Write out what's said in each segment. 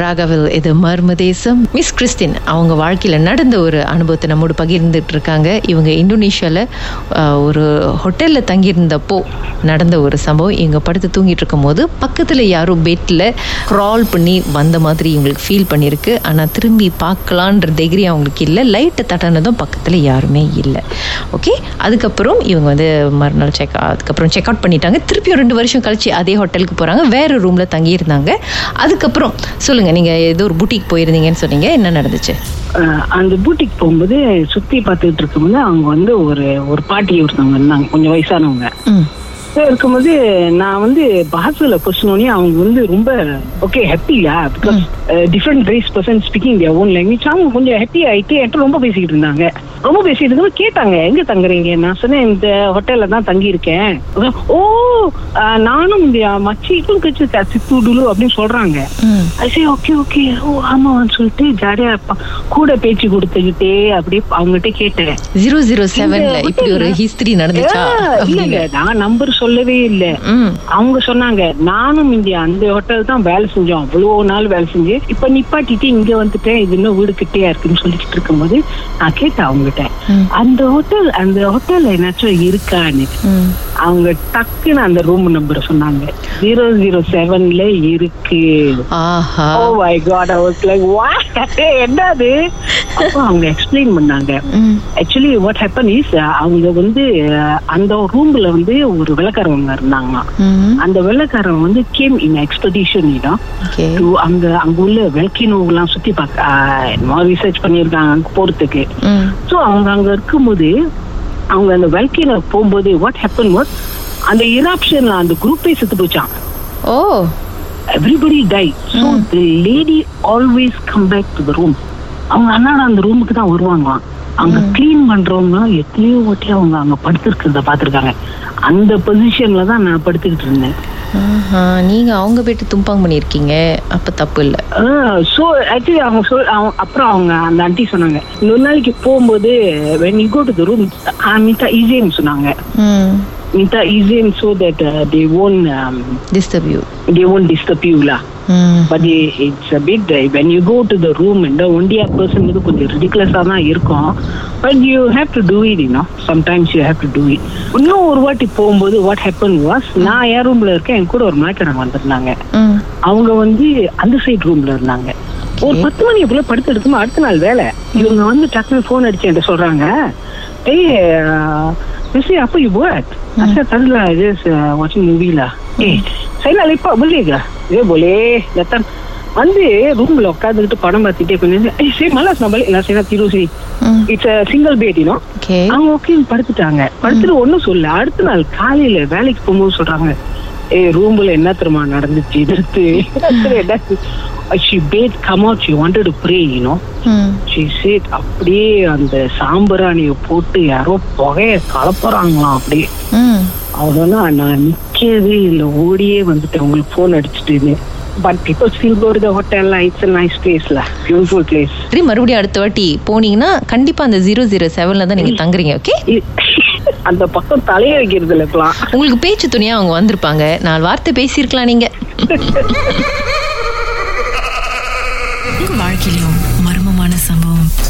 ராகவில் இது மர்ம தேசம். மிஸ் கிறிஸ்டின் அவங்க வாழ்க்கையில் நடந்த ஒரு அனுபவத்தை நம்மோடு பகிர்ந்துட்டு இருக்காங்க. இவங்க இந்தோனேஷியாவில் ஒரு ஹோட்டலில் தங்கியிருந்தப்போ நடந்த ஒரு சம்பவம். இவங்க படுத்து தூங்கிட்டு இருக்கும்போது பக்கத்தில் யாரோ பெட்டில் க்ரால் பண்ணி வந்த மாதிரி இவங்களுக்கு ஃபீல் பண்ணியிருக்கு. ஆனால் திரும்பி பார்க்கலான்ற டிகிரி அவங்களுக்கு இல்லை. லைட்டை தட்டினதும் பக்கத்தில் யாருமே இல்லை. ஓகே அதுக்கப்புறம் இவங்க வந்து மறுநாள் செக் அதுக்கப்புறம் செக் அவுட் பண்ணிட்டாங்க. திருப்பியும் ரெண்டு வருஷம் கழிச்சு அதே ஹோட்டலுக்கு போகிறாங்க வேறு ரூமில் தங்கியிருந்தாங்க. அதுக்கப்புறம் சொல்லுங்கள் நீங்கள் ஏதோ ஒரு பூட்டிக்கு போயிருந்தீங்கன்னு சொன்னீங்க என்ன நடந்துச்சு? அந்த பூட்டிக்கு போகும்போது சுத்தி பார்த்துட்டு இருக்கும்போது அவங்க வந்து ஒரு ஒரு பாட்டி ஒருத்தவங்க இருந்தாங்க கொஞ்சம் வயசானவங்க. இருக்கும்போது நான் வந்து பாஸ்ல பொசினோடனே அவங்க வந்து ரொம்ப ஓகே ஹாப்பியா because different race person speaking their own language அவங்க கொஞ்சம் ஹாப்பி ஆயிட்டு என்கிட்ட ரொம்ப பேசிக்கிட்டு இருந்தாங்க. ரொம்ப பேசிட்டு இருக்கும்போது கேட்டாங்க எங்க தங்குறீங்க? நான் சொன்னேன் இந்த ஹோட்டல்ல தான் தங்கி இருக்கேன் ஓ நானும் இந்த மச்சி இதுவும் கட்சி சித்தூடுலு அப்படின்னு சொல்றாங்க. சரி ஓகே ஓகே ஓ ஆமான்னு சொல்லிட்டு ஜாலியா கூட பேச்சு கொடுத்துக்கிட்டே அப்படியே அவங்ககிட்ட கேட்டேன். ஜீரோ ஜீரோ செவன்ல இப்படி ஒரு ஹிஸ்டரி நடந்துச்சா? இல்ல நான் நம்பர் சொல்லவே இல்ல. அவங்க சொன்னாங்க நானும் இங்க அந்த ஹோட்டல் தான் வேலை செஞ்சோம். அவ்வளவு நாள் வேலை செஞ்சு இப்ப நிப்பாட்டிட்டு இங்க வந்துட்டேன். இது இன்னும் வீடு கிட்டேயா இருக்குன்னு சொல்லிட்டு இருக்கும்போது நான் கேட்டேன் அவங்ககிட்ட. அந்த ஹோட்டல் அந்த ஹோட்டல் என்னாச்சும் இருக்கான்னு. அவங்க டக்குன்னு அந்த ரூம் நம்பர் சொன்னாங்க. ஜீரோ ஜீரோ செவன்ல இருக்கு. ஆஹா. ஓ my God I was like what என்னது? அப்போ அவங்க எக்ஸ்பிளைன் பண்ணாங்க. ஆக்சுவலி வாட் ஹேப்பன் இஸ் அவங்க வந்து அந்த ரூம்ல வந்து ஒரு வெள்ளக்காரவங்க இருந்தாங்க அந்த வெள்ளக்காரன் வந்து கேம் இன் எக்ஸ்பெடிஷன் இடம் அங்க அங்க உள்ள வெல்கினோவெல்லாம் சுத்தி பார்க்க ரிசர்ச் பண்ணியிருக்காங்க போறதுக்கு. ஸோ அவங்க அங்க இருக்கும்போது அவங்க அந்த வெல்கினோ போகும்போது வாட் ஹேப்பன் வாட் அந்த இராப்ஷன்ல அந்த குரூப்பே செத்து போச்சான் ஓ. Everybody die so the lady always come back to the room அவங்க அண்ணாட அந்த ரூமுக்கு தான் வருவாங்க அங்க க்ளீன் பண்றவங்க எத்தனையோ வாட்டி அவங்க அங்க படுத்திருக்கிறத பார்த்திருக்காங்க. அந்த பொசிஷன்ல தான் நான் படுத்துக்கிட்டு இருந்தேன். நீங்க அவங்க போயிட்டு தும்பாங் பண்ணியிருக்கீங்க. அப்ப தப்பு இல்ல. ஸோ ஆக்சுவலி அவங்க சொல் அப்புறம் அவங்க அந்த ஆண்டி சொன்னாங்க இன்னொரு நாளைக்கு போகும்போது when you go to the room Middha ஈஸின்னு சொன்னாங்க. ம். மித்தா ஈஸின்னு so that they won't disturb you they won't disturb யூலா but it's a big drive when you go to the room இந்த ஒண்டியா பர்சன் வந்து கொஞ்சம் ரிடிகுலஸாக தான் இருக்கும். But you have to do it இன்னும் sometimes you have to do it இன்னும் ஒரு வாட்டி போகும்போது வாட் ஹேப்பன் வாஸ் நான் என் ரூம்ல இருக்கேன் என் கூட ஒரு மேக்கரன் வந்திருந்தாங்க. Hmm. அவங்க வந்து அந்த சைட் ரூம்ல இருந்தாங்க. ஒரு பத்து மணி எப்படில படுத்து எடுத்துமா அடுத்த நாள் வேலை. இவங்க வந்து டக்குன்னு போன் அடிச்சு என்கிட்ட சொல்றாங்க. ஏய் மிஸ் அப்போ யூ வாட் அச்சா தரல வாட்சிங் மூவிலா ஏய் saya nak lepak boleh ke? Dia boleh. Datang. Anda room lah uட்காந்துக்கிட்டு படம் பார்த்துட்டே கொஞ்சம் ஏய் சரி மலாஸ் நான் பalik நான் சரி நான் திரு சரி. It's single bed you know அவங்க ஓகே படுத்துட்டாங்க. படுத்துட்டு ஒன்றும் சொல்ல அடுத்த நாள் காலையில வேலைக்கு போகும்போது சொல்றாங்க ஏய் ரூம்ல என்ன தெரியுமா நடந்துச்சு? எதிர்த்து she bed come out she wanted to pray you know she said அப்படியே அந்த சாம்பிராணியை போட்டு யாரோ புகைய கலப்புறாங்களாம். அப்படியே. அவங்க நான் நிக்கவே இல்லை ஓடியே வந்துட்டேன். உங்களுக்கு ஃபோன் அடிச்சுட்டு but people still go the hotel it's a nice பிளேஸ்ல பியூட்டிஃபுல் பிளேஸ் சரி மறுபடியும் அடுத்த வாட்டி போனீங்கன்னா கண்டிப்பா அந்த ஜீரோ ஜீரோ செவன்ல தான் நீங்க தங்குறீங்க ஓகே அந்த பக்கம் தலைய வைக்கிறது இல்லை உங்களுக்கு பேச்சு துணியா அவங்க வந்திருப்பாங்க. நாலு வார்த்தை பேசியிருக்கலாம் நீங்க. வாழ்க்கையிலும்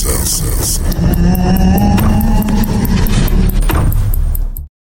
sensação.